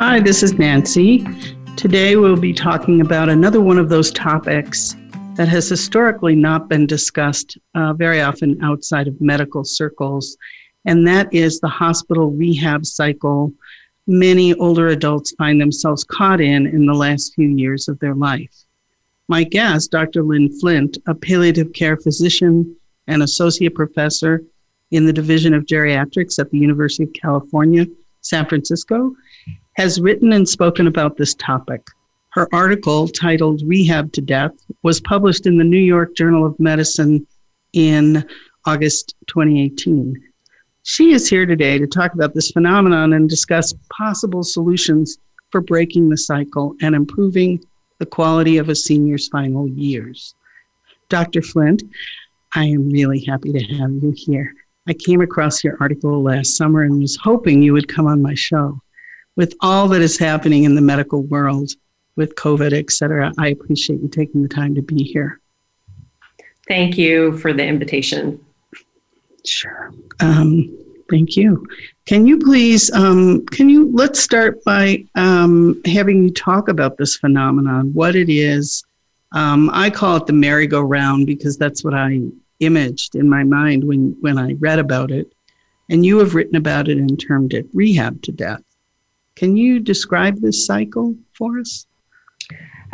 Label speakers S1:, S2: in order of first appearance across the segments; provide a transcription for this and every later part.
S1: Hi, this is Nancy. Today we'll be talking about another one of those topics that has historically not been discussed uh, very often outside of medical circles, and that is the hospital rehab cycle many older adults find themselves caught in in the last few years of their life. My guest, Dr. Lynn Flint, a palliative care physician and associate professor in the Division of Geriatrics at the University of California, San Francisco, has written and spoken about this topic. Her article, titled Rehab to Death, was published in the New York Journal of Medicine in August 2018. She is here today to talk about this phenomenon and discuss possible solutions for breaking the cycle and improving the quality of a senior's final years. Dr. Flint, I am really happy to have you here. I came across your article last summer and was hoping you would come on my show with all that is happening in the medical world with COVID, et cetera, I appreciate you taking the time to be here.
S2: Thank you for the invitation.
S1: Sure. Um, thank you. Can you please, um, can you, let's start by um, having you talk about this phenomenon, what it is. Um, I call it the merry-go-round because that's what I imaged in my mind when, when I read about it. And you have written about it and termed it rehab to death. Can you describe this cycle for us?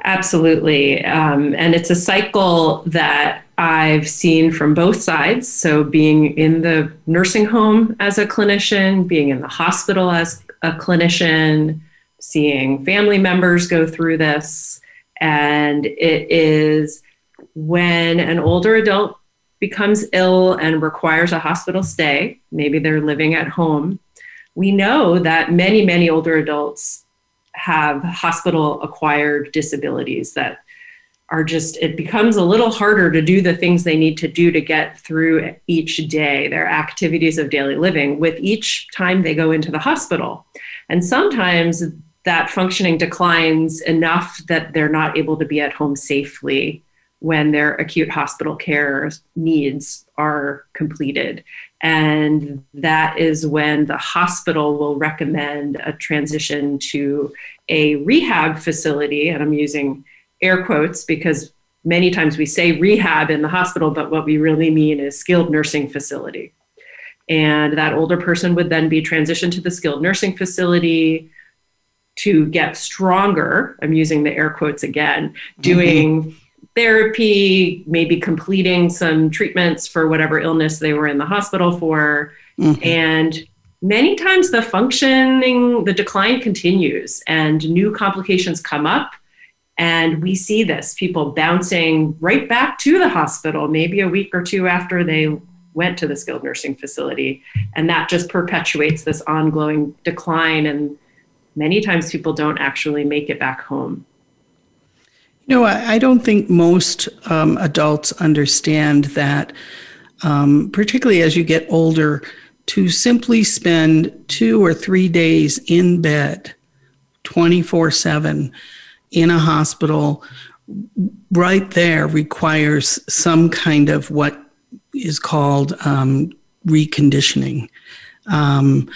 S2: Absolutely. Um, and it's a cycle that I've seen from both sides. So, being in the nursing home as a clinician, being in the hospital as a clinician, seeing family members go through this. And it is when an older adult becomes ill and requires a hospital stay, maybe they're living at home, we know that many, many older adults have hospital acquired disabilities that are just, it becomes a little harder to do the things they need to do to get through each day, their activities of daily living, with each time they go into the hospital. And sometimes that functioning declines enough that they're not able to be at home safely when their acute hospital care needs are completed. And that is when the hospital will recommend a transition to a rehab facility. And I'm using air quotes because many times we say rehab in the hospital, but what we really mean is skilled nursing facility. And that older person would then be transitioned to the skilled nursing facility to get stronger. I'm using the air quotes again, doing. Mm-hmm therapy, maybe completing some treatments for whatever illness they were in the hospital for. Mm-hmm. And many times the functioning, the decline continues and new complications come up. And we see this people bouncing right back to the hospital, maybe a week or two after they went to the skilled nursing facility. And that just perpetuates this ongoing decline. And many times people don't actually make it back home.
S1: No, I, I don't think most um, adults understand that, um, particularly as you get older, to simply spend two or three days in bed 24 7 in a hospital right there requires some kind of what is called um, reconditioning. Um,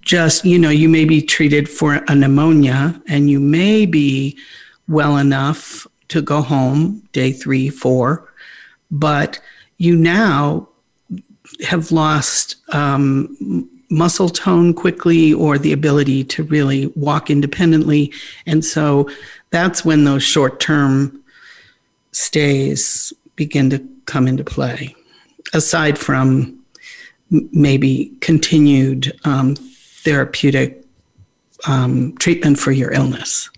S1: just, you know, you may be treated for a pneumonia and you may be well enough to go home day three, four, but you now have lost um, muscle tone quickly or the ability to really walk independently. And so that's when those short term stays begin to come into play, aside from maybe continued um, therapeutic um, treatment for your illness.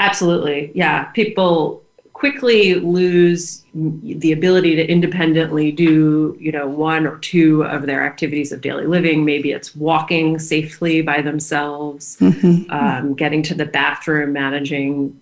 S2: Absolutely. Yeah. People quickly lose the ability to independently do you know one or two of their activities of daily living maybe it's walking safely by themselves mm-hmm. um, getting to the bathroom managing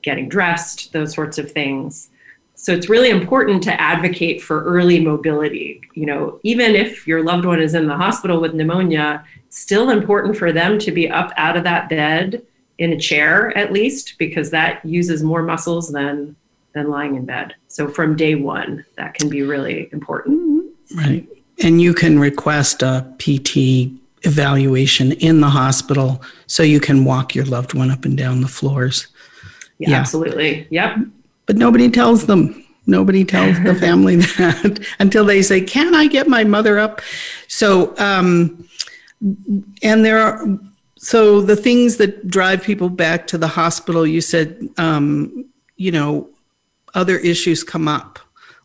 S2: getting dressed those sorts of things so it's really important to advocate for early mobility you know even if your loved one is in the hospital with pneumonia it's still important for them to be up out of that bed in a chair at least because that uses more muscles than than lying in bed. So from day one, that can be really important.
S1: Right. And you can request a PT evaluation in the hospital so you can walk your loved one up and down the floors.
S2: Yeah, yeah. absolutely. Yep.
S1: But nobody tells them. Nobody tells the family that until they say, Can I get my mother up? So, um, and there are so the things that drive people back to the hospital you said um, you know other issues come up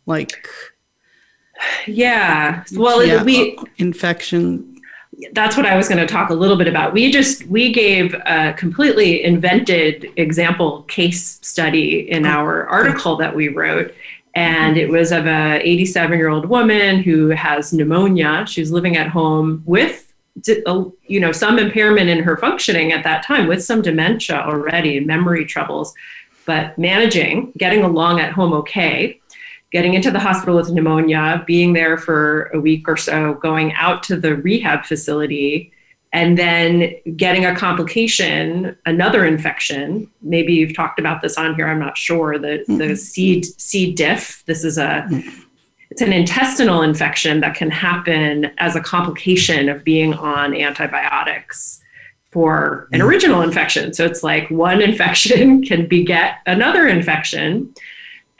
S1: like
S2: yeah. Well yeah, we
S1: infection.
S2: That's what i was going to talk a little bit about. We just we gave a completely invented example case study in oh, our article that we wrote and it was of a 87 year old woman who has pneumonia. She's living at home with you know some impairment in her functioning at that time with some dementia already memory troubles but managing getting along at home okay getting into the hospital with pneumonia being there for a week or so going out to the rehab facility and then getting a complication another infection. Maybe you've talked about this on here i'm not sure the, mm-hmm. the c c diff. This is a mm-hmm it's an intestinal infection that can happen as a complication of being on antibiotics for an mm. original infection. So it's like one infection can beget another infection,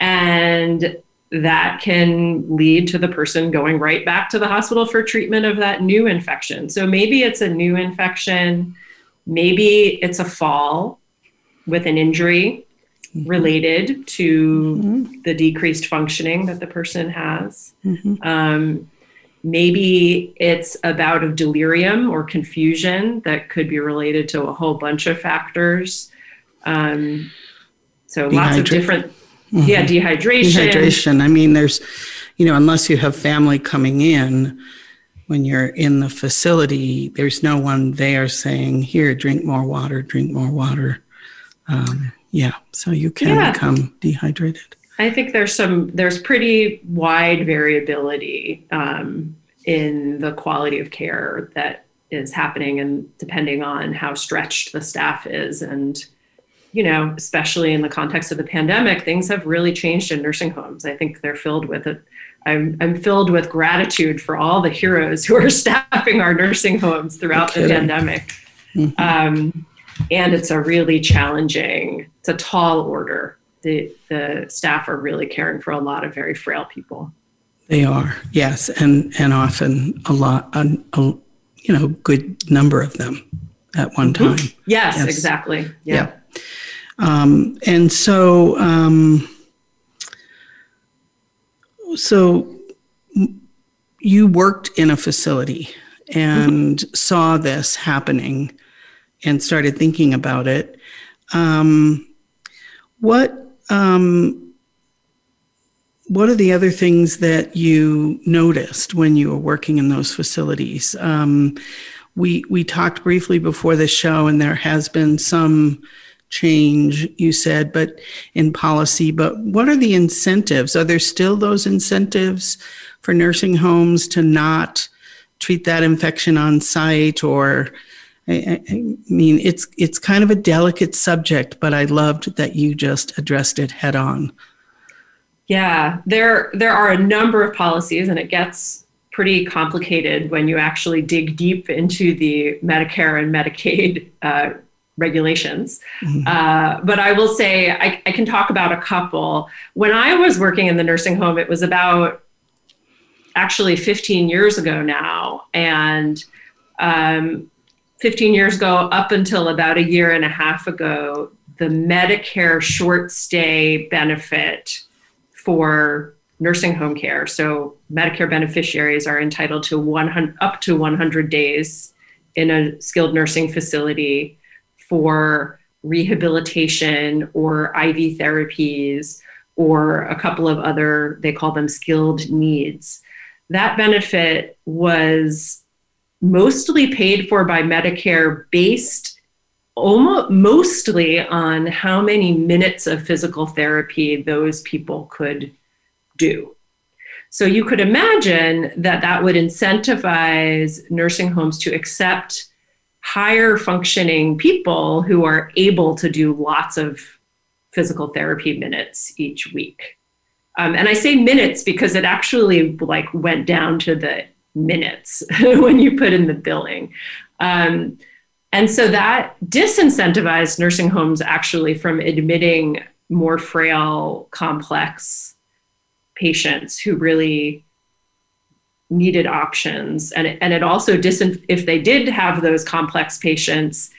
S2: and that can lead to the person going right back to the hospital for treatment of that new infection. So maybe it's a new infection, maybe it's a fall with an injury. Related to mm-hmm. the decreased functioning that the person has. Mm-hmm. Um, maybe it's a bout of delirium or confusion that could be related to a whole bunch of factors. Um, so lots of different, mm-hmm. yeah, dehydration.
S1: Dehydration. I mean, there's, you know, unless you have family coming in, when you're in the facility, there's no one there saying, "Here, drink more water, drink more water." Um, yeah, so you can yeah. become dehydrated.
S2: I think there's some there's pretty wide variability um, in the quality of care that is happening, and depending on how stretched the staff is, and you know, especially in the context of the pandemic, things have really changed in nursing homes. I think they're filled with it. I'm, I'm filled with gratitude for all the heroes who are staffing our nursing homes throughout the pandemic. Mm-hmm. Um, and it's a really challenging it's a tall order the the staff are really caring for a lot of very frail people
S1: they are yes and and often a lot a, a you know good number of them at one mm-hmm. time
S2: yes, yes. exactly yeah, yeah.
S1: Um, and so um, so you worked in a facility and mm-hmm. saw this happening and started thinking about it. Um, what um, what are the other things that you noticed when you were working in those facilities? Um, we we talked briefly before the show, and there has been some change you said but in policy but what are the incentives are there still those incentives for nursing homes to not treat that infection on site or I, I, mean, it's it's kind of a delicate subject, but I loved that you just addressed it head on.
S2: Yeah, there there are a number of policies, and it gets pretty complicated when you actually dig deep into the Medicare and Medicaid uh, regulations. Mm-hmm. Uh, but I will say I, I can talk about a couple. When I was working in the nursing home, it was about actually 15 years ago now, and um, 15 years ago, up until about a year and a half ago, the Medicare short stay benefit for nursing home care. So Medicare beneficiaries are entitled to 100 up to 100 days in a skilled nursing facility for rehabilitation or IV therapies or a couple of other, they call them skilled needs. That benefit was mostly paid for by Medicare based almost mostly on how many minutes of physical therapy those people could do. So you could imagine that that would incentivize nursing homes to accept higher functioning people who are able to do lots of physical therapy minutes each week. Um, and I say minutes because it actually like went down to the minutes when you put in the billing. Um, and so that disincentivized nursing homes actually from admitting more frail, complex patients who really needed options. And it, and it also, dis- if they did have those complex patients,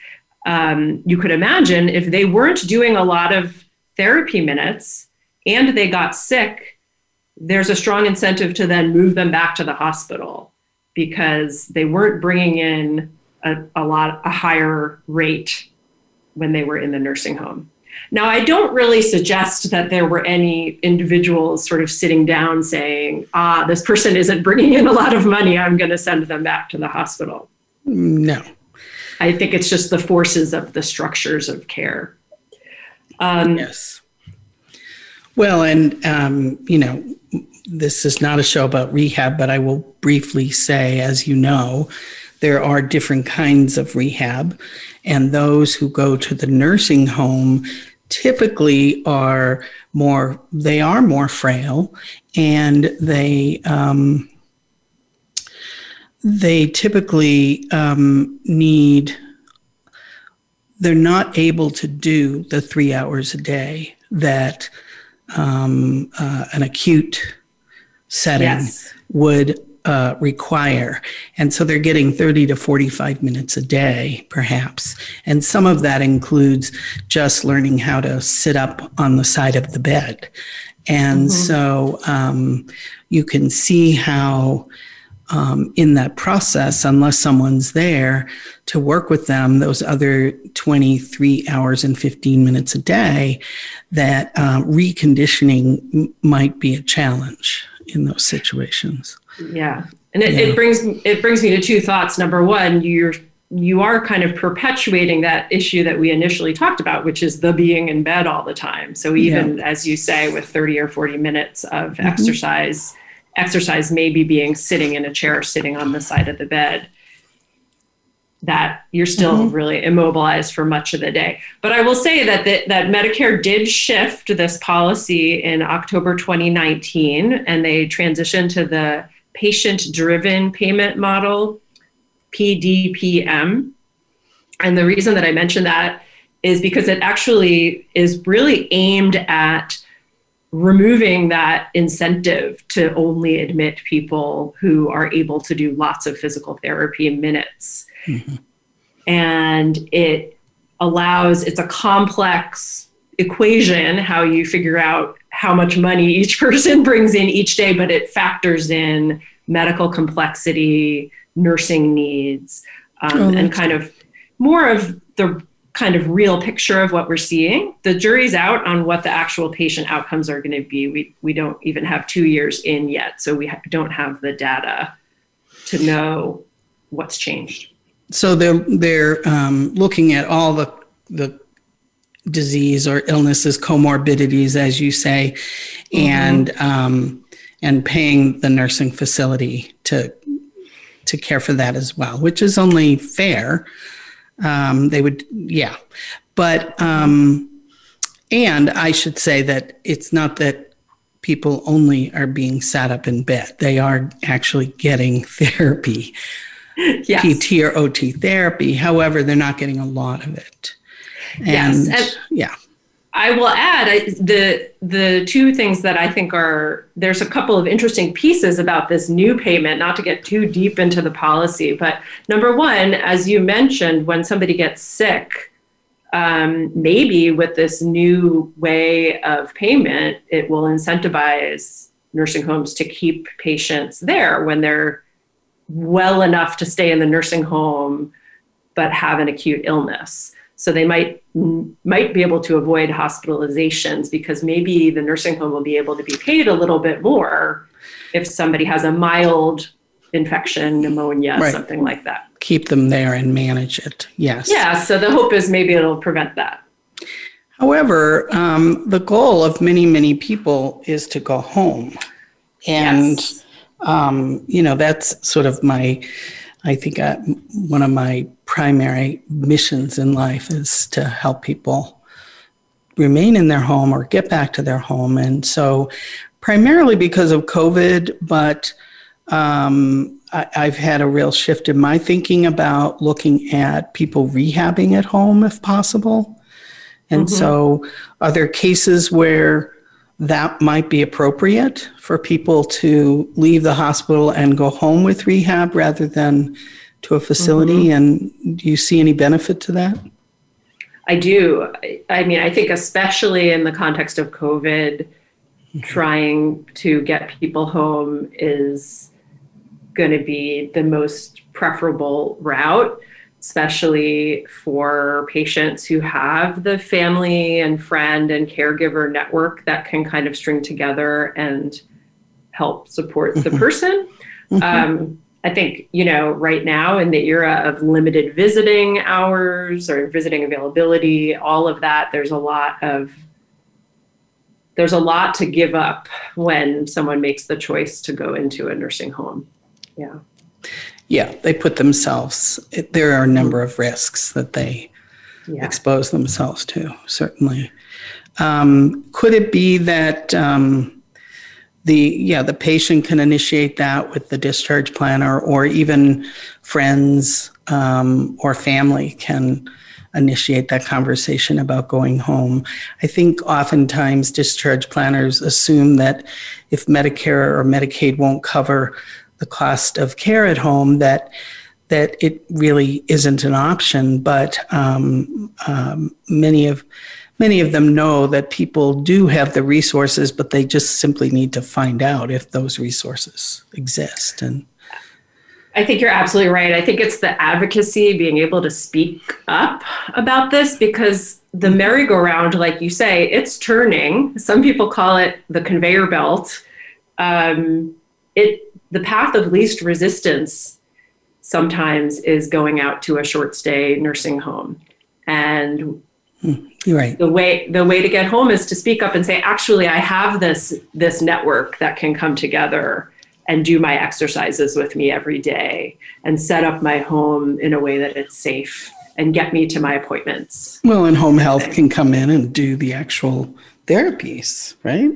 S2: um, you could imagine if they weren't doing a lot of therapy minutes and they got sick, there's a strong incentive to then move them back to the hospital because they weren't bringing in a, a lot a higher rate when they were in the nursing home. Now, I don't really suggest that there were any individuals sort of sitting down saying, ah, this person isn't bringing in a lot of money, I'm going to send them back to the hospital.
S1: No.
S2: I think it's just the forces of the structures of care.
S1: Um, yes. Well, and, um, you know, this is not a show about rehab, but I will briefly say, as you know, there are different kinds of rehab, and those who go to the nursing home typically are more they are more frail and they um, they typically um, need they're not able to do the three hours a day that um, uh, an acute setting yes. would uh, require. And so they're getting 30 to 45 minutes a day, perhaps. And some of that includes just learning how to sit up on the side of the bed. And mm-hmm. so um, you can see how. Um, in that process, unless someone's there to work with them, those other 23 hours and 15 minutes a day, that uh, reconditioning m- might be a challenge in those situations.
S2: Yeah. And it, yeah. it brings it brings me to two thoughts. Number one, you're you are kind of perpetuating that issue that we initially talked about, which is the being in bed all the time. So even yeah. as you say, with 30 or 40 minutes of mm-hmm. exercise, exercise maybe being sitting in a chair, sitting on the side of the bed, that you're still mm-hmm. really immobilized for much of the day. But I will say that the, that Medicare did shift this policy in October 2019, and they transitioned to the patient driven payment model, PDPM. And the reason that I mention that is because it actually is really aimed at removing that incentive to only admit people who are able to do lots of physical therapy in minutes. Mm-hmm. And it allows, it's a complex equation how you figure out how much money each person brings in each day, but it factors in medical complexity, nursing needs, um, oh, and kind of more of the kind of real picture of what we're seeing. The jury's out on what the actual patient outcomes are going to be. We, we don't even have two years in yet, so we ha- don't have the data to know what's changed.
S1: So they're they're um, looking at all the the disease or illnesses, comorbidities, as you say, mm-hmm. and um, and paying the nursing facility to to care for that as well, which is only fair. Um, they would, yeah, but um, and I should say that it's not that people only are being sat up in bed; they are actually getting therapy, yes. PT or OT therapy. However, they're not getting a lot of it. And, yes, and yeah.
S2: I will add I, the the two things that I think are there's a couple of interesting pieces about this new payment. Not to get too deep into the policy, but number one, as you mentioned, when somebody gets sick, um, maybe with this new way of payment, it will incentivize nursing homes to keep patients there when they're well enough to stay in the nursing home, but have an acute illness. So they might might be able to avoid hospitalizations because maybe the nursing home will be able to be paid a little bit more if somebody has a mild infection, pneumonia, right. something like that.
S1: Keep them there and manage it. Yes.
S2: Yeah. So the hope is maybe it'll prevent that.
S1: However, um, the goal of many, many people is to go home. And, yes. um, you know, that's sort of my, I think, uh, one of my primary missions in life is to help people remain in their home or get back to their home. And so, primarily because of COVID, but um, I, I've had a real shift in my thinking about looking at people rehabbing at home if possible. And mm-hmm. so, are there cases where that might be appropriate for people to leave the hospital and go home with rehab rather than to a facility? Mm-hmm. And do you see any benefit to that?
S2: I do. I mean, I think, especially in the context of COVID, mm-hmm. trying to get people home is going to be the most preferable route especially for patients who have the family and friend and caregiver network that can kind of string together and help support the mm-hmm. person. Mm-hmm. Um, I think, you know, right now in the era of limited visiting hours or visiting availability, all of that, there's a lot of there's a lot to give up when someone makes the choice to go into a nursing home. Yeah.
S1: Yeah, they put themselves, there are a number of risks that they yeah. expose themselves to, certainly. Um, could it be that um, the yeah the patient can initiate that with the discharge planner or even friends um, or family can initiate that conversation about going home. I think oftentimes discharge planners assume that if Medicare or Medicaid won't cover the cost of care at home that that it really isn't an option. But um, um, many of many of them know that people do have the resources, but they just simply need to find out if those resources exist. And
S2: I think you're absolutely right. I think it's the advocacy, being able to speak up about this because the merry-go-round, like you say, it's turning. Some people call it the conveyor belt. Um, it the path of least resistance sometimes is going out to a short stay nursing home. And
S1: hmm, you're right.
S2: the way the way to get home is to speak up and say actually i have this this network that can come together and do my exercises with me every day and set up my home in a way that it's safe and get me to my appointments.
S1: Well and home health can come in and do the actual therapies right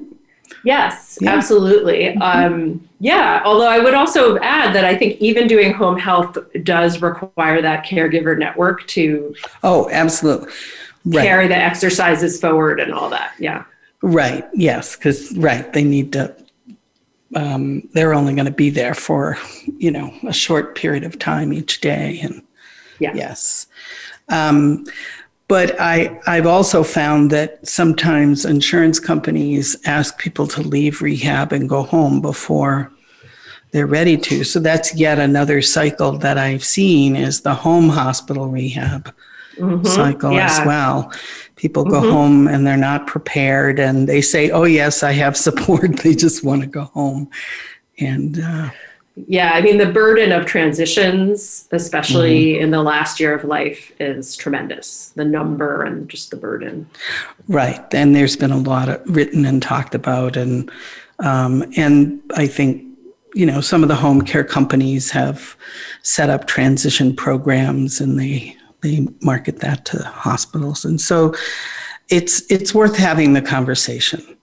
S2: Yes, yeah. absolutely. Mm-hmm. Um, yeah, although I would also add that I think even doing home health does require that caregiver network to.
S1: Oh, absolutely.
S2: Right. Carry the exercises forward and all that. Yeah.
S1: Right. Yes, because right, they need to. Um, they're only going to be there for you know a short period of time each day, and yeah. yes. Um, but I, I've also found that sometimes insurance companies ask people to leave rehab and go home before they're ready to. So that's yet another cycle that I've seen is the home hospital rehab mm-hmm. cycle yeah. as well. People go mm-hmm. home and they're not prepared and they say, oh, yes, I have support. they just want to go home. And uh,
S2: yeah, I mean, the burden of transitions, especially mm-hmm. in the last year of life, is tremendous. The number and just the burden.
S1: Right. And there's been a lot of written and talked about. And, um, and I think, you know, some of the home care companies have set up transition programs and they, they market that to hospitals. And so it's, it's worth having the conversation.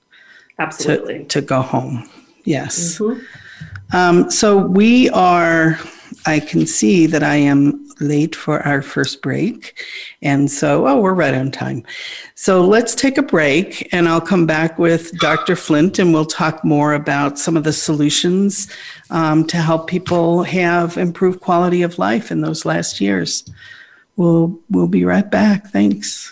S2: Absolutely.
S1: To, to go home. Yes. Mm-hmm. Um, so we are, I can see that I am late for our first break. And so, oh, we're right on time. So let's take a break and I'll come back with Dr. Flint and we'll talk more about some of the solutions um, to help people have improved quality of life in those last years. We'll, we'll be right back. Thanks.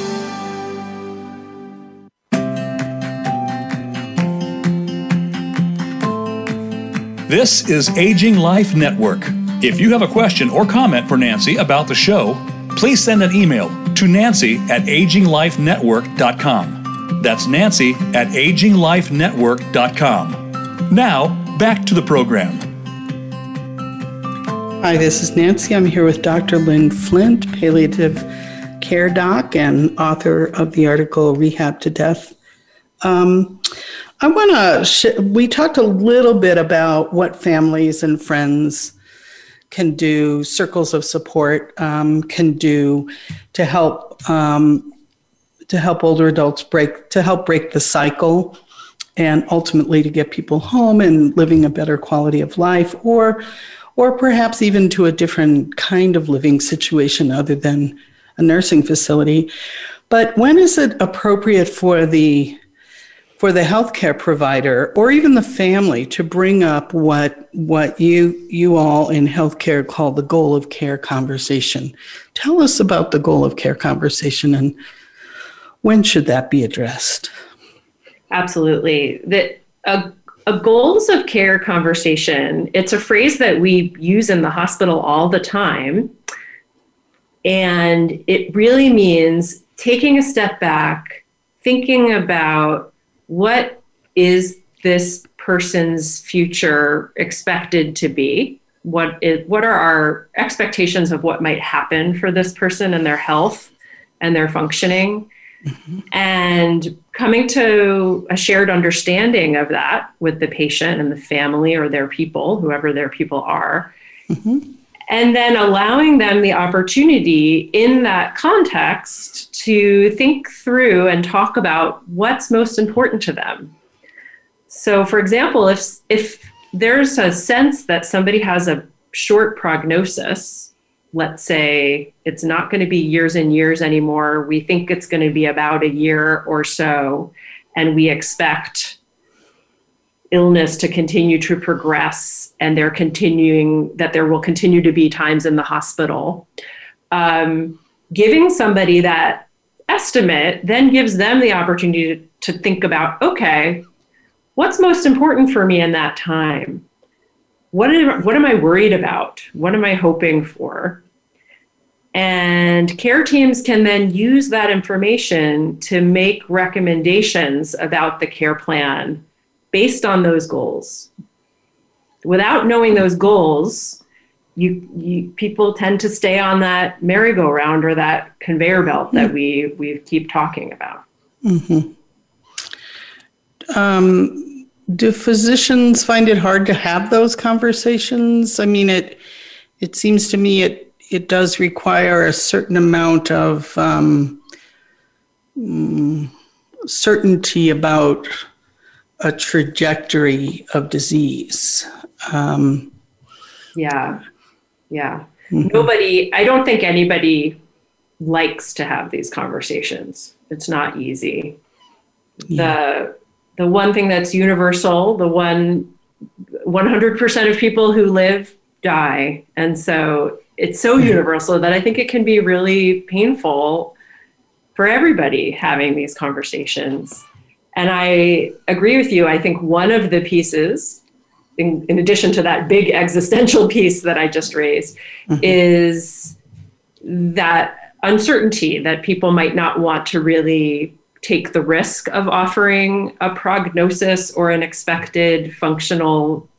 S3: This is Aging Life Network. If you have a question or comment for Nancy about the show, please send an email to nancy at aginglifenetwork.com. That's nancy at aginglifenetwork.com. Now, back to the program.
S1: Hi, this is Nancy. I'm here with Dr. Lynn Flint, palliative care doc and author of the article Rehab to Death. Um, I want to, sh- we talked a little bit about what families and friends can do, circles of support um, can do to help um, to help older adults break to help break the cycle and ultimately to get people home and living a better quality of life or or perhaps even to a different kind of living situation other than a nursing facility. But when is it appropriate for the for the healthcare provider or even the family to bring up what what you you all in healthcare call the goal of care conversation? Tell us about the goal of care conversation and when should that be addressed?
S2: Absolutely. That a a goals of care conversation, it's a phrase that we use in the hospital all the time. And it really means taking a step back, thinking about what is this person's future expected to be? What is what are our expectations of what might happen for this person and their health and their functioning? Mm-hmm. And coming to a shared understanding of that with the patient and the family or their people, whoever their people are. Mm-hmm. And then allowing them the opportunity in that context to think through and talk about what's most important to them. So, for example, if, if there's a sense that somebody has a short prognosis, let's say it's not going to be years and years anymore. We think it's going to be about a year or so, and we expect illness to continue to progress, and they're continuing that there will continue to be times in the hospital. Um, giving somebody that estimate then gives them the opportunity to, to think about okay, what's most important for me in that time? what am, what am I worried about? What am I hoping for? And care teams can then use that information to make recommendations about the care plan based on those goals. Without knowing those goals, you, you people tend to stay on that merry-go-round or that conveyor belt that we we keep talking about.
S1: Mm-hmm. Um, do physicians find it hard to have those conversations? I mean, it it seems to me it it does require a certain amount of um, mm, certainty about a trajectory of disease. Um,
S2: yeah, yeah. Mm-hmm. Nobody. I don't think anybody likes to have these conversations. It's not easy. Yeah. The the one thing that's universal, the one 100% of people who live die. And so it's so
S1: Mm-hmm.
S2: universal that I think it can be really painful for everybody having these conversations. And I agree with you. I think one of the pieces, in, in addition to that big existential piece that I just raised, mm-hmm. is that uncertainty that people might not want to really take the risk of offering a prognosis or an expected functional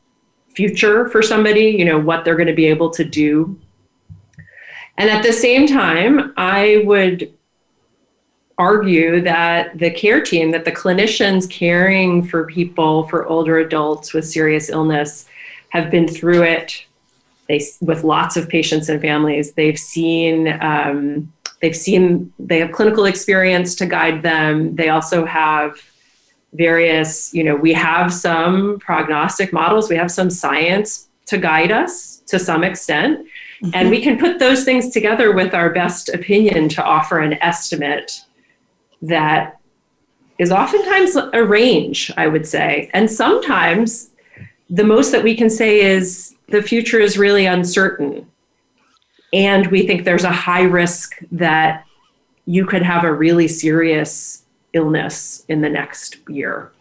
S2: future for somebody, you know, what they're going to be able to do. And at the same time, I would argue that the care team, that the clinicians caring for people, for older adults with serious illness, have been through it. They with lots of patients and families. They've seen um, they've seen they have clinical experience to guide them. They also have various you know we have some prognostic models. We have some science to guide us to some extent. And we can put those things together with our best opinion to offer an estimate that is oftentimes a range, I would say. And sometimes the most that we can say is the future is really uncertain. And we think there's a high risk that you could have a really serious illness in the next year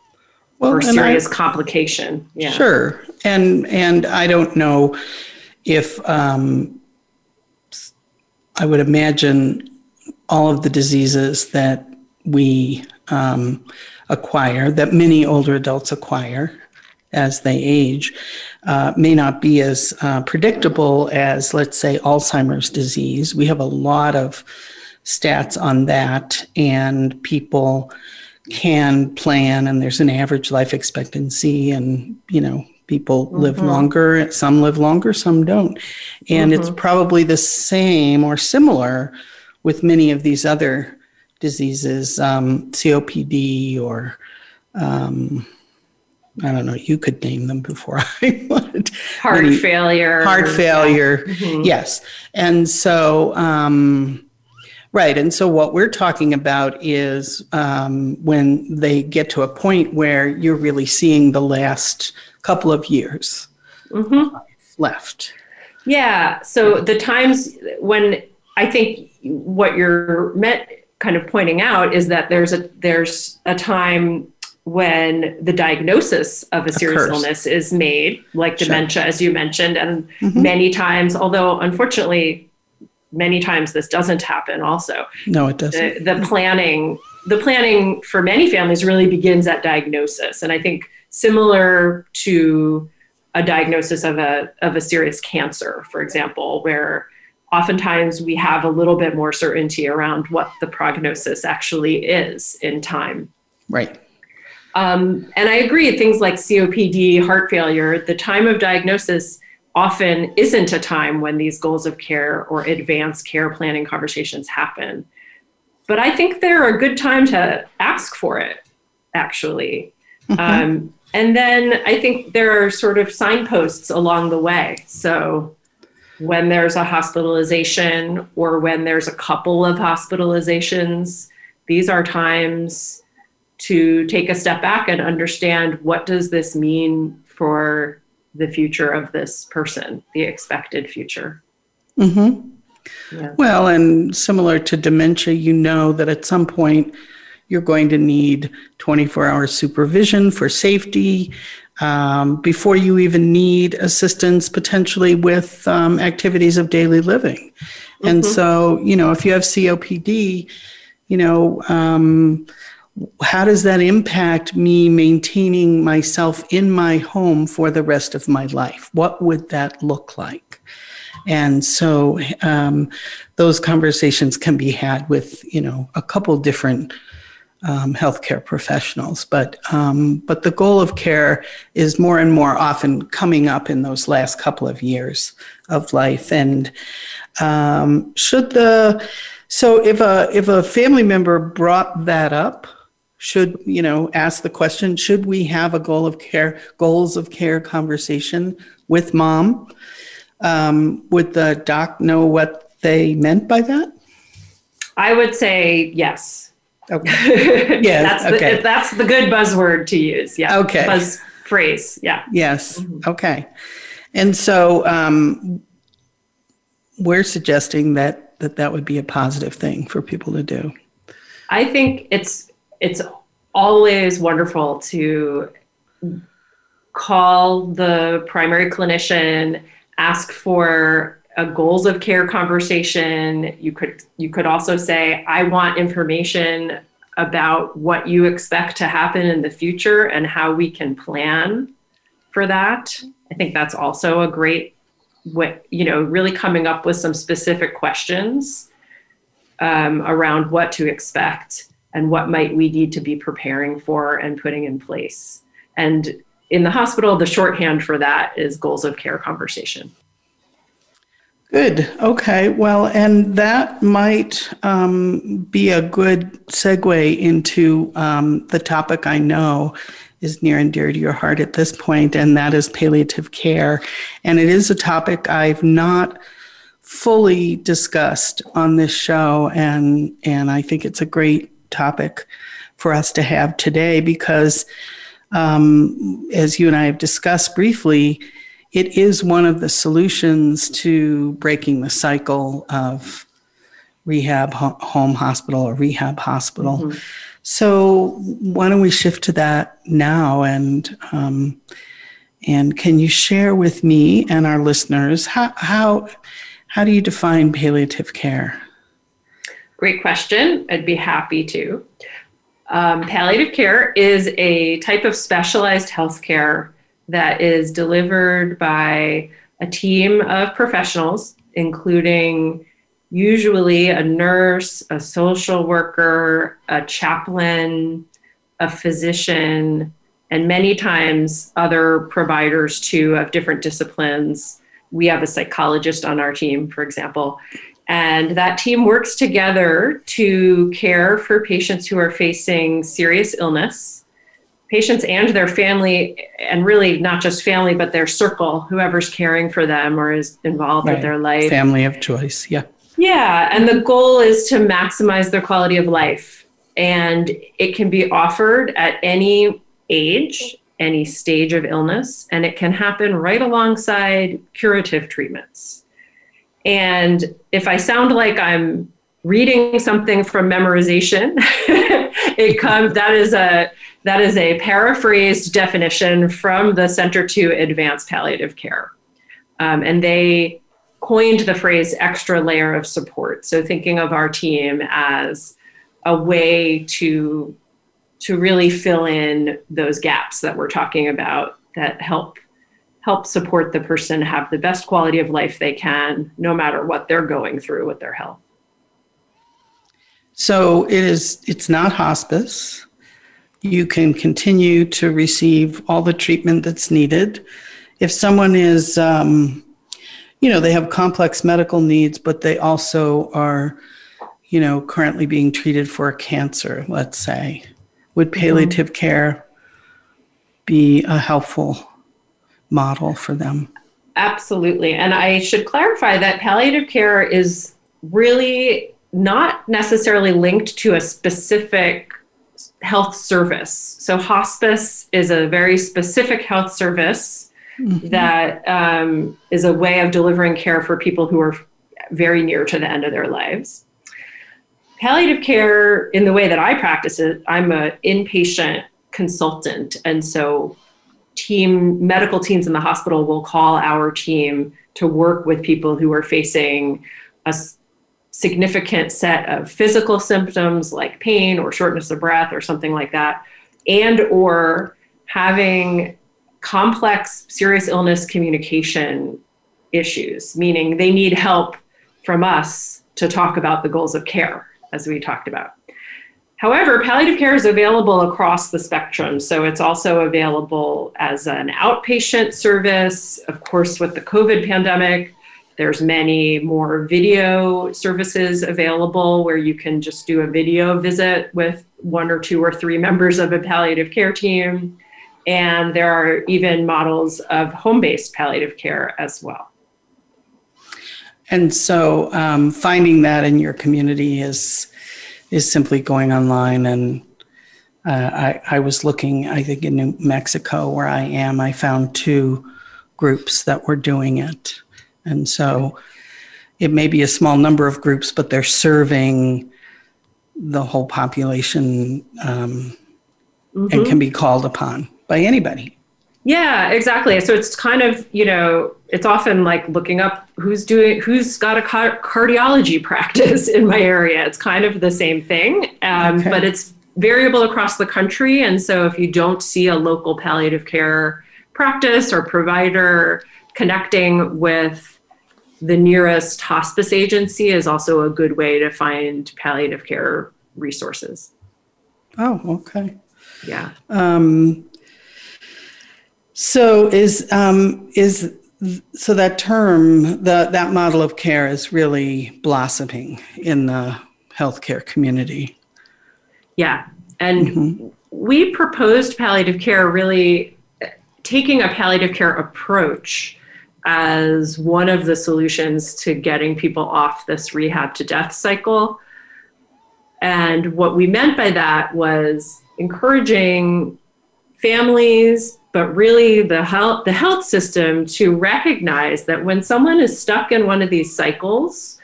S2: or
S1: and I-
S2: serious complication. Yeah.
S1: Sure, and and I don't know if um, I would imagine all of the diseases that we um, acquire, that many older adults acquire as they age, uh, may not be as uh, predictable as, let's say, Alzheimer's disease. We have a lot of stats on that, and people can plan, and there's an average life expectancy, and you know, people live longer. Some live longer, some don't, and it's probably the same or similar with many of these other diseases, um, COPD or um, I don't know. You could name them before I would.
S2: Heart
S1: Many-
S2: failure.
S1: Heart failure.
S2: Mhm.
S1: Yes. And so, um, right. And so, what we're talking about is um, when they get to a point where you're really seeing the last couple of years
S2: Mhm.
S1: left.
S2: Yeah. So the times when I think what you're met kind of pointing out is that there's a there's a time when the diagnosis of a serious
S1: Occurs.
S2: illness is made, like
S1: Sure.
S2: dementia, as you mentioned, and
S1: Mhm.
S2: many times, although unfortunately, many times this doesn't happen. Also,
S1: No, it doesn't.
S2: the, the planning the planning for many families really begins at diagnosis and i think similar to a diagnosis of a of a serious cancer for example where oftentimes we have a little bit more certainty around what the prognosis actually is in time
S1: right.
S2: um, and I agree, things like COPD, heart failure, the time of diagnosis often isn't a time when these goals of care or advanced care planning conversations happen. But I think they're a good time to ask for it, actually. Um, and then I think there are sort of signposts along the way. So when there's a hospitalization or when there's a couple of hospitalizations, these are times to take a step back and understand what does this mean for the future of this person, the expected future.
S1: hmm
S2: Yeah.
S1: Well, and similar to dementia, you know that at some point you're going to need 24 hour supervision for safety um, before you even need assistance potentially with um, activities of daily living. And so, you know, if you have COPD, you know, um, how does that impact me maintaining myself in my home for the rest of my life? What would that look like? And so um, those conversations can be had with, you know, a couple different um, healthcare professionals. But um, but the goal of care is more and more often coming up in those last couple of years of life. And um, should the so if a if a family member brought that up, should you know ask the question should we have a goal of care goals of care conversation with mom um, would the doc know what they meant by that
S2: I would say yes.
S1: Okay
S2: yes, that's the,
S1: okay.
S2: that's the good buzzword to use. Yeah.
S1: Okay.
S2: Buzz phrase. Yeah.
S1: Yes. Mm-hmm. Okay. And so um, we're suggesting that, that that would be a positive thing for people to do.
S2: I think it's it's always wonderful to call the primary clinician, ask for a goals of care conversation. You could you could also say, I want information about what you expect to happen in the future and how we can plan for that. I think that's also a great what you know, really coming up with some specific questions um, around what to expect and what might we need to be preparing for and putting in place. And in the hospital, the shorthand for that is goals of care conversation.
S1: Good. Okay. Well, and that might um, be a good segue into um, the topic I know is near and dear to your heart at this point, and that is palliative care. And it is a topic I've not fully discussed on this show, and and I think it's a great topic for us to have today because, um, as you and I have discussed briefly, it is one of the solutions to breaking the cycle of rehab home hospital or rehab hospital. Mm-hmm. So why don't we shift to that now and um, and can you share with me and our listeners how how how do you define palliative care?
S2: Great question. I'd be happy to. Um, palliative care is a type of specialized healthcare that is delivered by a team of professionals, including usually a nurse, a social worker, a chaplain, a physician, and many times other providers too of different disciplines. We have a psychologist on our team, for example. And that team works together to care for patients who are facing serious illness, patients and their family, and really not just family, but their circle, whoever's caring for them or is involved right. with their life.
S1: Family of choice, yeah.
S2: Yeah, and the goal is to maximize their quality of life. And it can be offered at any age, any stage of illness, and it can happen right alongside curative treatments. And if I sound like I'm reading something from memorization, it comes that is a that is a paraphrased definition from the Center to Advance Palliative Care. Um, and they coined the phrase extra layer of support. So thinking of our team as a way to to really fill in those gaps that we're talking about that help help support the person have the best quality of life they can, no matter what they're going through with their health.
S1: So it is, it's not hospice. You can continue to receive all the treatment that's needed. If someone is, um, you know, they have complex medical needs, but they also are, you know, currently being treated for a cancer, let's say, would mm-hmm. palliative mm-hmm. care be a helpful model for them.
S2: Absolutely. And I should clarify that palliative care is really not necessarily linked to a specific health service. So, hospice is a very specific health service mm-hmm. that um, is a way of delivering care for people who are very near to the end of their lives. Palliative care, in the way that I practice it, I'm an inpatient consultant. And so team medical teams in the hospital will call our team to work with people who are facing a significant set of physical symptoms like pain or shortness of breath or something like that and or having complex serious illness communication issues meaning they need help from us to talk about the goals of care as we talked about However, palliative care is available across the spectrum. So it's also available as an outpatient service. Of course, with the COVID pandemic, there's many more video services available where you can just do a video visit with one or two or three members of a palliative care team. And there are even models of home based palliative care as well.
S1: And so um, finding that in your community is is simply going online and Uh, I, I was looking, I think, in New Mexico, where I am, I found two groups that were doing it. And so it may be a small number of groups, but they're serving the whole population um, mm-hmm. and can be called upon by anybody.
S2: Yeah, exactly. So it's kind of, you know, it's often like looking up who's doing, who's got a car- cardiology practice in my area. It's kind of the same thing, um, okay. but it's variable across the country. And so if you don't see a local palliative care practice or provider, connecting with the nearest hospice agency is also a good way to find palliative care resources.
S1: Oh, okay.
S2: Yeah.
S1: Um, so is um, is so that term the that model of care is really blossoming in the healthcare community.
S2: Yeah, and mm-hmm. we proposed palliative care really taking a palliative care approach as one of the solutions to getting people off this rehab to death cycle. And what we meant by that was encouraging families, but really the health, the health system to recognize that when someone is stuck in one of these cycles,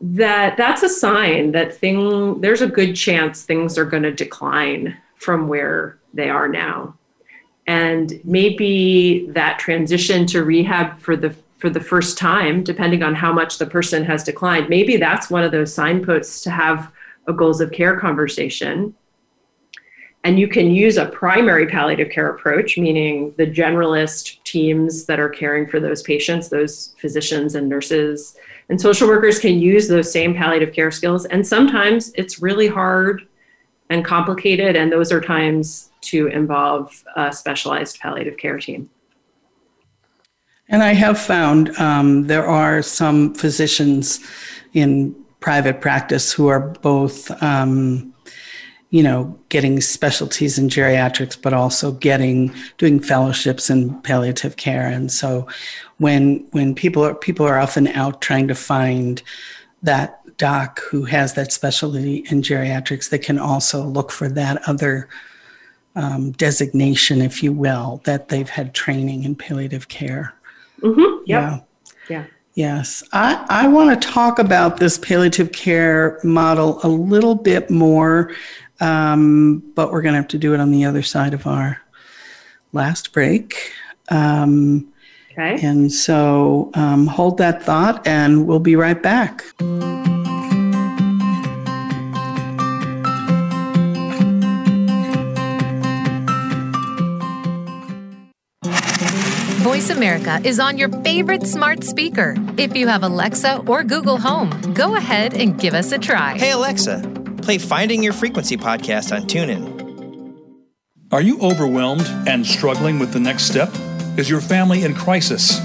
S2: that that's a sign that thing there's a good chance things are going to decline from where they are now and maybe that transition to rehab for the for the first time depending on how much the person has declined maybe that's one of those signposts to have a goals of care conversation. And you can use a primary palliative care approach meaning the generalist teams that are caring for those patients those physicians and nurses. And social workers can use those same palliative care skills. And sometimes it's really hard and complicated and those are times to involve a specialized palliative care team.
S1: And I have found um, there are some physicians in private practice who are both, um, you know, getting specialties in geriatrics, but also getting doing fellowships in palliative care. And so, when when people are people are often out trying to find that doc who has that specialty in geriatrics, they can also look for that other um, designation, if you will, that they've had training in palliative care.
S2: Mm-hmm. Yep. Yeah. Yeah.
S1: Yes. I, I want to talk about this palliative care model a little bit more, um, but we're going to have to do it on the other side of our last break. Um,
S2: okay.
S1: And so um, hold that thought, and we'll be right back.
S4: America is on your favorite smart speaker. If you have Alexa or Google Home, go ahead and give us a try.
S5: Hey, Alexa, play Finding Your Frequency podcast on TuneIn.
S3: Are you overwhelmed and struggling with the next step? Is your family in crisis?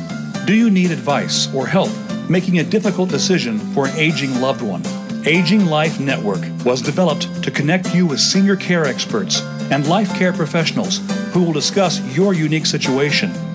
S3: Do you need advice or help making a difficult decision for an aging loved one? Aging Life Network was developed to connect you with senior care experts and life care professionals who will discuss your unique situation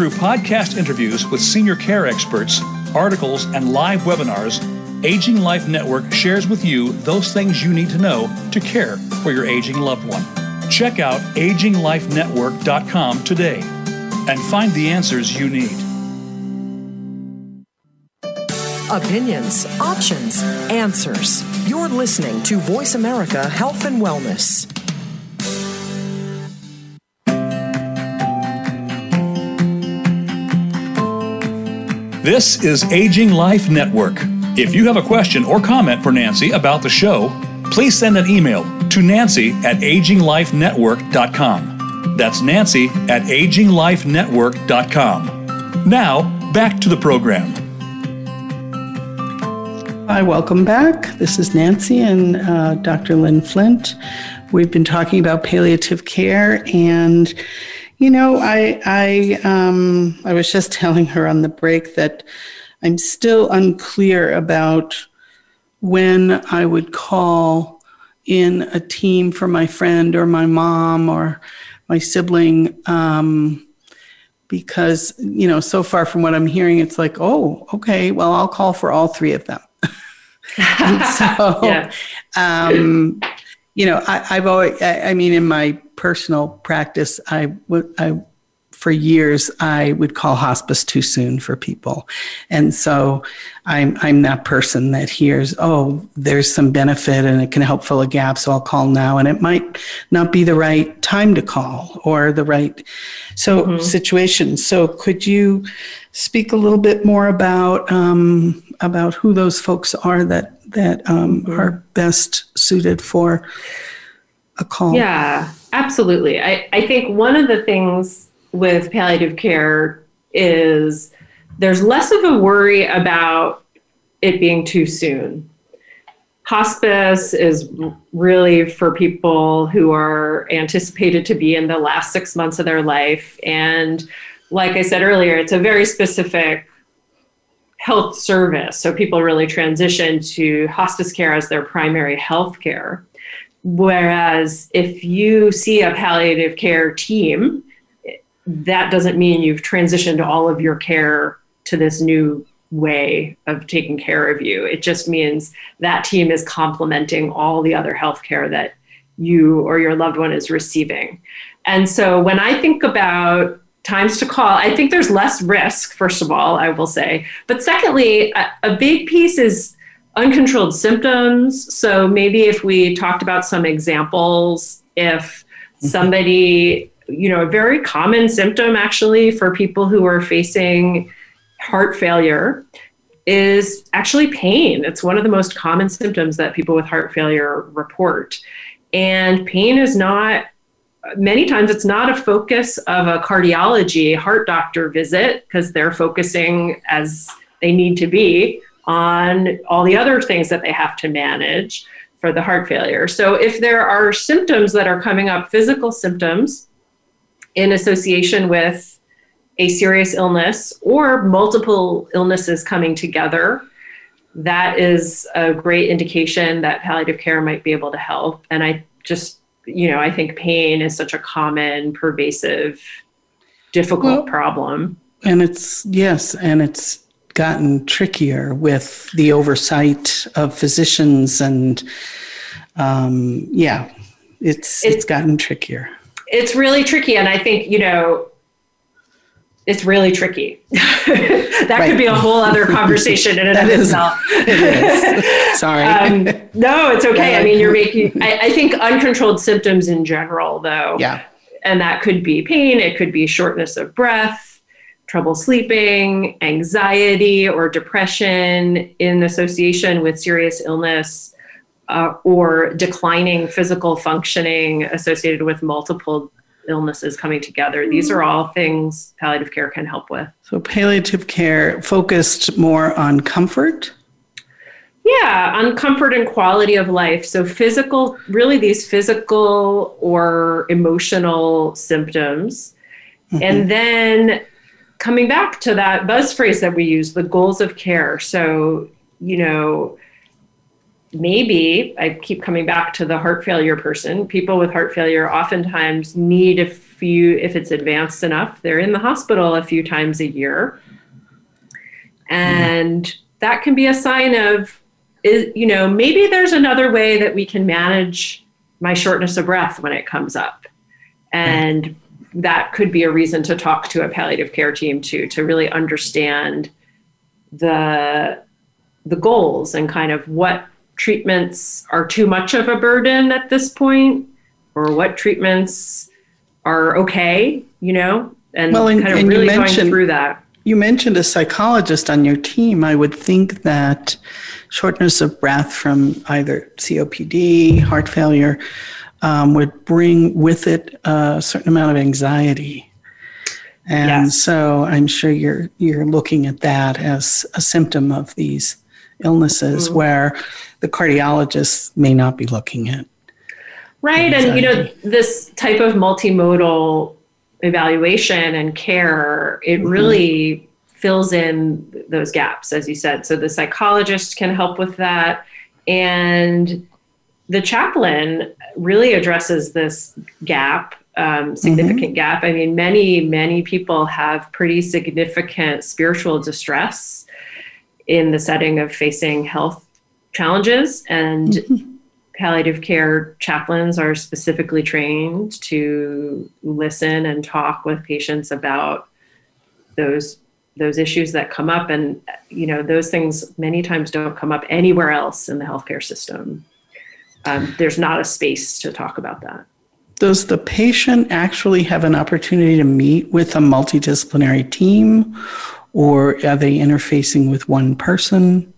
S3: Through podcast interviews with senior care experts, articles, and live webinars, Aging Life Network shares with you those things you need to know to care for your aging loved one. Check out aginglifenetwork.com today and find the answers you need.
S6: Opinions, options, answers. You're listening to Voice America Health and Wellness.
S3: This is Aging Life Network. If you have a question or comment for Nancy about the show, please send an email to nancy at aginglifenetwork.com. That's nancy at aginglifenetwork.com. Now, back to the program.
S1: Hi, welcome back. This is Nancy and uh, Dr. Lynn Flint We've been talking about palliative care, and you know, I I um, I was just telling her on the break that I'm still unclear about when I would call in a team for my friend or my mom or my sibling. Um, because you know so far from what i'm hearing it's like oh okay well i'll call for all three of them so yeah. um, you know I, have always I, I, mean in my personal practice i would i for years I would call hospice too soon for people. And so I'm, I'm that person that hears, oh, there's some benefit and it can help fill a gap, so I'll call now. And it might not be the right time to call or the right so mm-hmm. situation. So could you speak a little bit more about um, about who those folks are that that um, mm-hmm. are best suited for a call?
S2: Yeah, absolutely. I, I think one of the things with palliative care is there's less of a worry about it being too soon. Hospice is really for people who are anticipated to be in the last six months of their life. And like I said earlier, it's a very specific health service. So people really transition to hospice care as their primary health care. Whereas if you see a palliative care team, that doesn't mean you've transitioned all of your care to this new way of taking care of you. It just means that team is complementing all the other healthcare that you or your loved one is receiving. And so when I think about times to call, I think there's less risk, first of all, I will say. But secondly, a, a big piece is uncontrolled symptoms. So maybe if we talked about some examples, if mm-hmm. somebody you know, a very common symptom actually for people who are facing heart failure is actually pain. It's one of the most common symptoms that people with heart failure report. And pain is not, many times, it's not a focus of a cardiology heart doctor visit because they're focusing as they need to be on all the other things that they have to manage for the heart failure. So if there are symptoms that are coming up, physical symptoms, in association with a serious illness or multiple illnesses coming together, that is a great indication that palliative care might be able to help. And I just, you know, I think pain is such a common, pervasive, difficult well, problem.
S1: And it's, yes, and it's gotten trickier with the oversight of physicians and, um, yeah, it's, it's, it's gotten trickier
S2: it's really tricky. And I think, you know, it's really tricky. that right. could be a whole other conversation in and of itself.
S1: Sorry.
S2: um, no, it's okay. I mean, you're making, I, I, think uncontrolled symptoms in general, though.
S1: Yeah.
S2: And that could be pain, it could be shortness of breath, trouble sleeping, anxiety, or depression in association with serious illness uh, or declining physical functioning associated with multiple illnesses coming together. These are all things palliative care can help with.
S1: So, palliative care focused more on comfort?
S2: Yeah, on comfort and quality of life. So, physical, really, these physical or emotional symptoms. Mm-hmm. And then coming back to that buzz phrase that we use, the goals of care. So, you know, maybe I keep coming back to the heart failure person. People with heart failure oftentimes need a few, if it's advanced enough, they're in the hospital a few times a year. And mm. that can be a sign of, you know, maybe there's another way that we can manage my shortness of breath when it comes up. And that could be a reason to talk to a palliative care team too, to really understand the the goals and kind of what treatments are too much of a burden at this point or what treatments are okay, you know, and, well, and kind of and really going through that.
S1: You mentioned a psychologist on your team. I would think that shortness of breath from either COPD, heart failure, um, would bring with it a certain amount of anxiety. And yes. so I'm sure you're you're looking at that as a symptom of these illnesses mm-hmm. where the cardiologist may not be looking at.
S2: Right. And, you know, this type of multimodal evaluation and care, it mm-hmm. really fills in those gaps, as you said. So the psychologist can help with that. And the chaplain really addresses this gap, um, significant mm-hmm. gap. I mean, many, many people have pretty significant spiritual distress in the setting of facing health challenges. And mm-hmm. palliative care chaplains are specifically trained to listen and talk with patients about those those issues that come up and you know those things many times don't come up anywhere else in the healthcare system um, there's not a space to talk about that
S1: does the patient actually have an opportunity to meet with a multidisciplinary team or are they interfacing with one person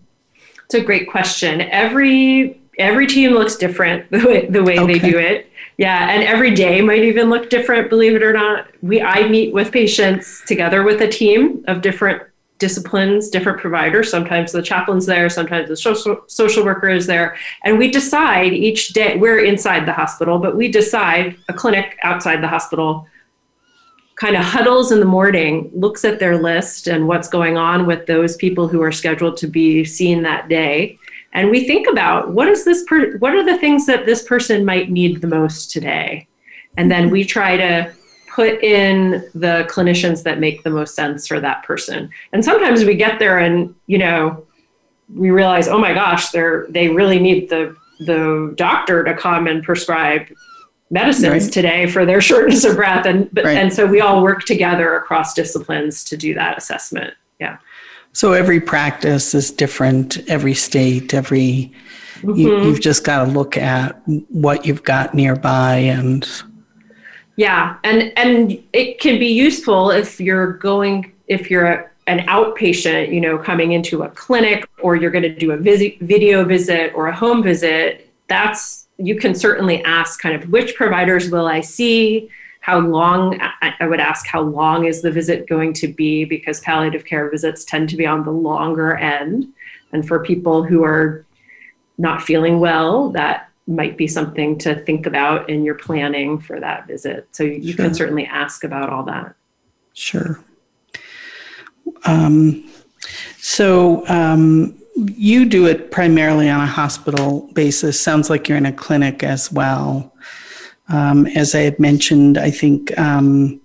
S2: it's a great question every every team looks different the way, the way okay. they do it yeah, and every day might even look different, believe it or not. We I meet with patients together with a team of different disciplines, different providers. Sometimes the chaplain's there, sometimes the social, social worker is there. And we decide each day, we're inside the hospital, but we decide a clinic outside the hospital kind of huddles in the morning, looks at their list and what's going on with those people who are scheduled to be seen that day and we think about what is this per- what are the things that this person might need the most today and then we try to put in the clinicians that make the most sense for that person and sometimes we get there and you know we realize oh my gosh they're they really need the the doctor to come and prescribe medicines right. today for their shortness of breath and right. and so we all work together across disciplines to do that assessment yeah
S1: so every practice is different, every state, every mm-hmm. you, you've just got to look at what you've got nearby and
S2: yeah, and and it can be useful if you're going if you're a, an outpatient, you know, coming into a clinic or you're going to do a visit, video visit or a home visit. That's you can certainly ask kind of which providers will I see how long I would ask how long is the visit going to be because palliative care visits tend to be on the longer end. And for people who are not feeling well, that might be something to think about in your planning for that visit. So you sure. can certainly ask about all that.
S1: Sure. Um, so um, you do it primarily on a hospital basis. Sounds like you're in a clinic as well. Um, as I had mentioned, I think um,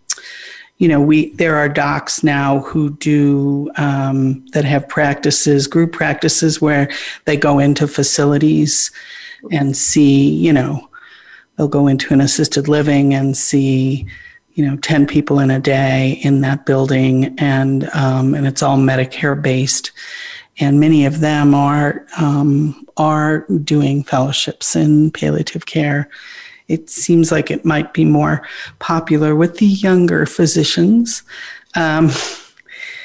S1: you know we there are docs now who do um, that have practices, group practices where they go into facilities and see you know they'll go into an assisted living and see you know 10 people in a day in that building and um, and it's all medicare based and many of them are um, are doing fellowships in palliative care it seems like it might be more popular with the younger physicians. Um,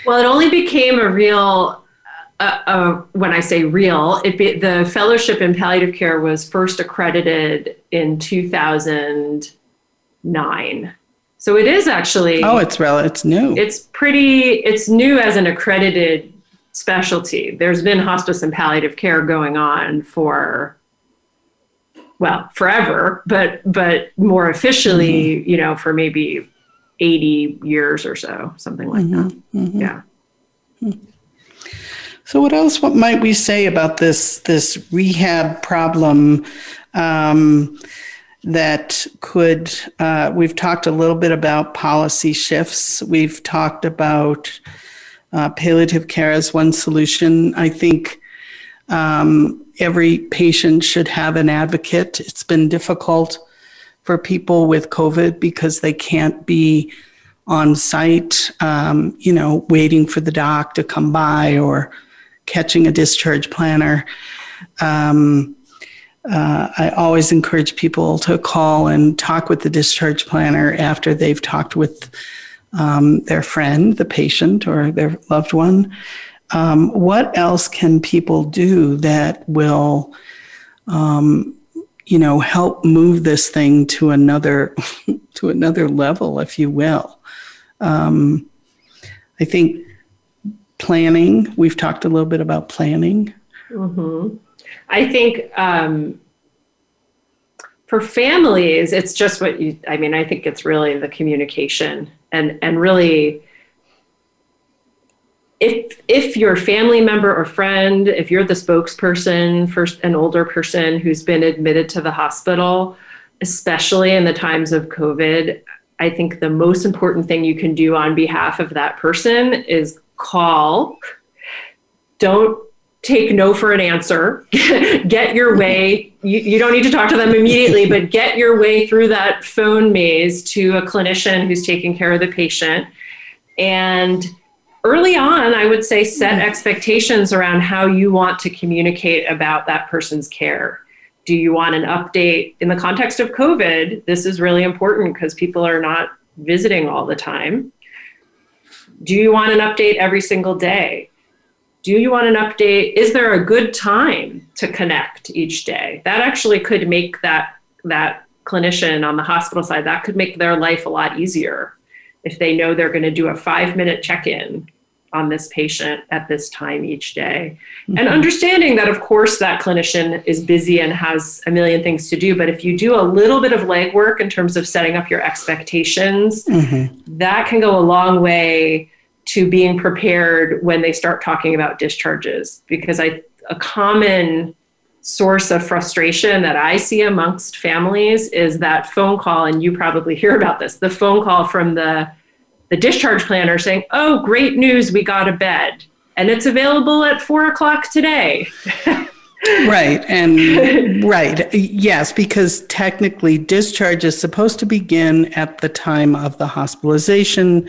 S2: well, it only became a real uh, uh, when I say real, it be, the fellowship in palliative care was first accredited in 2009. So it is actually.
S1: Oh, it's real. It's new.
S2: It's pretty. It's new as an accredited specialty. There's been hospice and palliative care going on for well forever but but more officially mm-hmm. you know for maybe 80 years or so something like mm-hmm. that mm-hmm. yeah
S1: so what else what might we say about this this rehab problem um, that could uh, we've talked a little bit about policy shifts we've talked about uh, palliative care as one solution i think um, every patient should have an advocate. It's been difficult for people with COVID because they can't be on site, um, you know, waiting for the doc to come by or catching a discharge planner. Um, uh, I always encourage people to call and talk with the discharge planner after they've talked with um, their friend, the patient, or their loved one, um, what else can people do that will, um, you know, help move this thing to another to another level, if you will? Um, I think planning. We've talked a little bit about planning.
S2: Mm-hmm. I think um, for families, it's just what you, I mean, I think it's really the communication and, and really, if if your family member or friend, if you're the spokesperson for an older person who's been admitted to the hospital, especially in the times of COVID, I think the most important thing you can do on behalf of that person is call. Don't take no for an answer. get your way. You, you don't need to talk to them immediately, but get your way through that phone maze to a clinician who's taking care of the patient. And early on, I would say set mm-hmm. expectations around how you want to communicate about that person's care. Do you want an update in the context of COVID? This is really important because people are not visiting all the time. Do you want an update every single day? Do you want an update? Is there a good time to connect each day? That actually could make that that clinician on the hospital side that could make their life a lot easier if they know they're going to do a 5 minute check-in on this patient at this time each day. Mm-hmm. And understanding that, of course, that clinician is busy and has a million things to do. But if you do a little bit of legwork in terms of setting up your expectations, mm-hmm. that can go a long way to being prepared when they start talking about discharges. Because I, a common source of frustration that I see amongst families is that phone call, and you probably hear about this the phone call from the the discharge planner saying, Oh, great news, we got a bed. And it's available at four o'clock today.
S1: right. And right. Yes, because technically discharge is supposed to begin at the time of the hospitalization.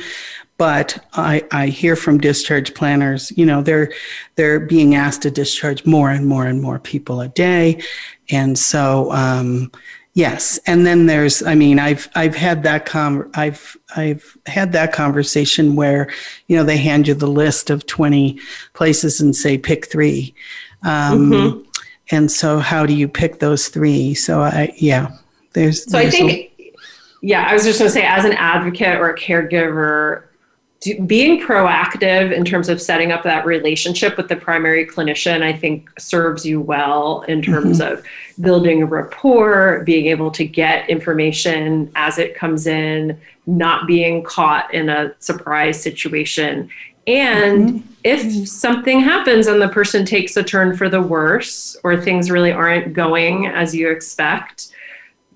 S1: But I, I hear from discharge planners, you know, they're they're being asked to discharge more and more and more people a day. And so um, Yes, and then there's I mean I've I've had that com I've I've had that conversation where you know they hand you the list of 20 places and say pick 3. Um, mm-hmm. and so how do you pick those 3? So I yeah, there's
S2: So
S1: there's
S2: I think a, yeah, I was just going to say as an advocate or a caregiver do, being proactive in terms of setting up that relationship with the primary clinician, I think serves you well in terms mm-hmm. of building a rapport, being able to get information as it comes in, not being caught in a surprise situation. And mm-hmm. if something happens and the person takes a turn for the worse, or things really aren't going as you expect,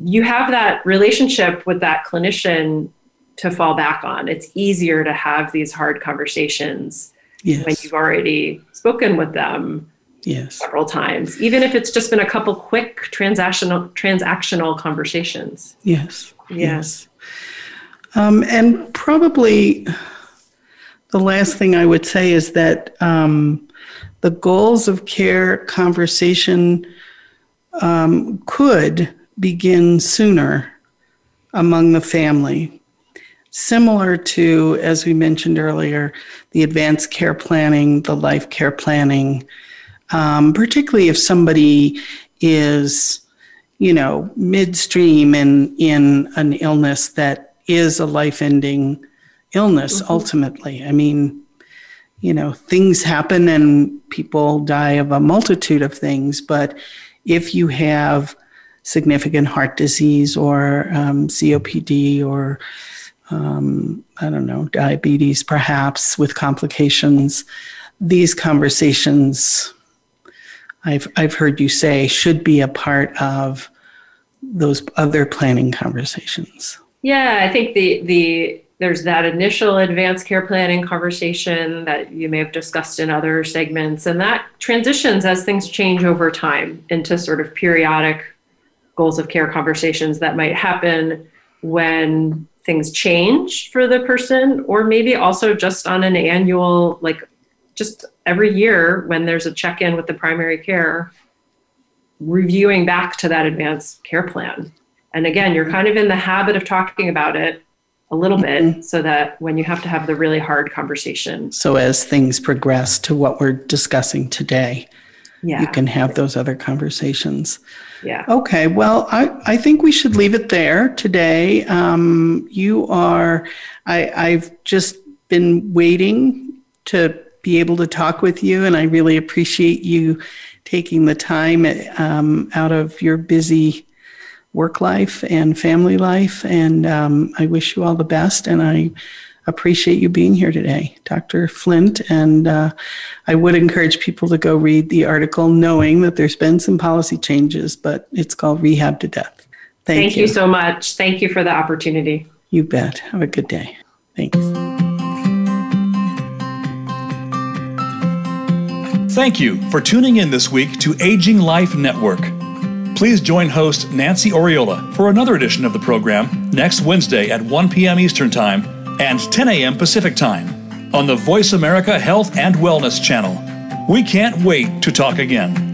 S2: you have that relationship with that clinician to fall back on. It's easier to have these hard conversations yes. when you've already spoken with them
S1: yes.
S2: several times, even if it's just been a couple quick transactional transactional conversations.
S1: Yes. Yes. Um, and probably the last thing I would say is that um, the goals of care conversation um, could begin sooner among the family similar to, as we mentioned earlier, the advanced care planning, the life care planning, um, particularly if somebody is, you know, midstream in, in an illness that is a life ending illness mm-hmm. ultimately. I mean, you know, things happen and people die of a multitude of things, but if you have significant heart disease or um, COPD or um, I don't know, diabetes perhaps with complications. These conversations, I've, I've heard you say, should be a part of those other planning conversations.
S2: Yeah, I think the, the there's that initial advanced care planning conversation that you may have discussed in other segments, and that transitions as things change over time into sort of periodic goals of care conversations that might happen when things change for the person or maybe also just on an annual like just every year when there's a check-in with the primary care reviewing back to that advanced care plan and again you're kind of in the habit of talking about it a little bit mm-hmm. so that when you have to have the really hard conversation
S1: so as things progress to what we're discussing today yeah. you can have those other conversations.
S2: Yeah.
S1: Okay. Well, I, I think we should leave it there today. Um, you are, I, I've just been waiting to be able to talk with you, and I really appreciate you taking the time um, out of your busy work life and family life. And um, I wish you all the best. And I appreciate you being here today, Dr. Flint. And uh, I would encourage people to go read the article, knowing that there's been some policy changes, but it's called Rehab to Death. Thank,
S2: Thank you. you so much. Thank you for the opportunity.
S1: You bet. Have a good day. Thanks.
S3: Thank you for tuning in this week to Aging Life Network. Please join host Nancy Oriola for another edition of the program next Wednesday at 1 p.m. Eastern Time and 10 a.m. Pacific Time on the Voice America Health and Wellness channel. We can't wait to talk again.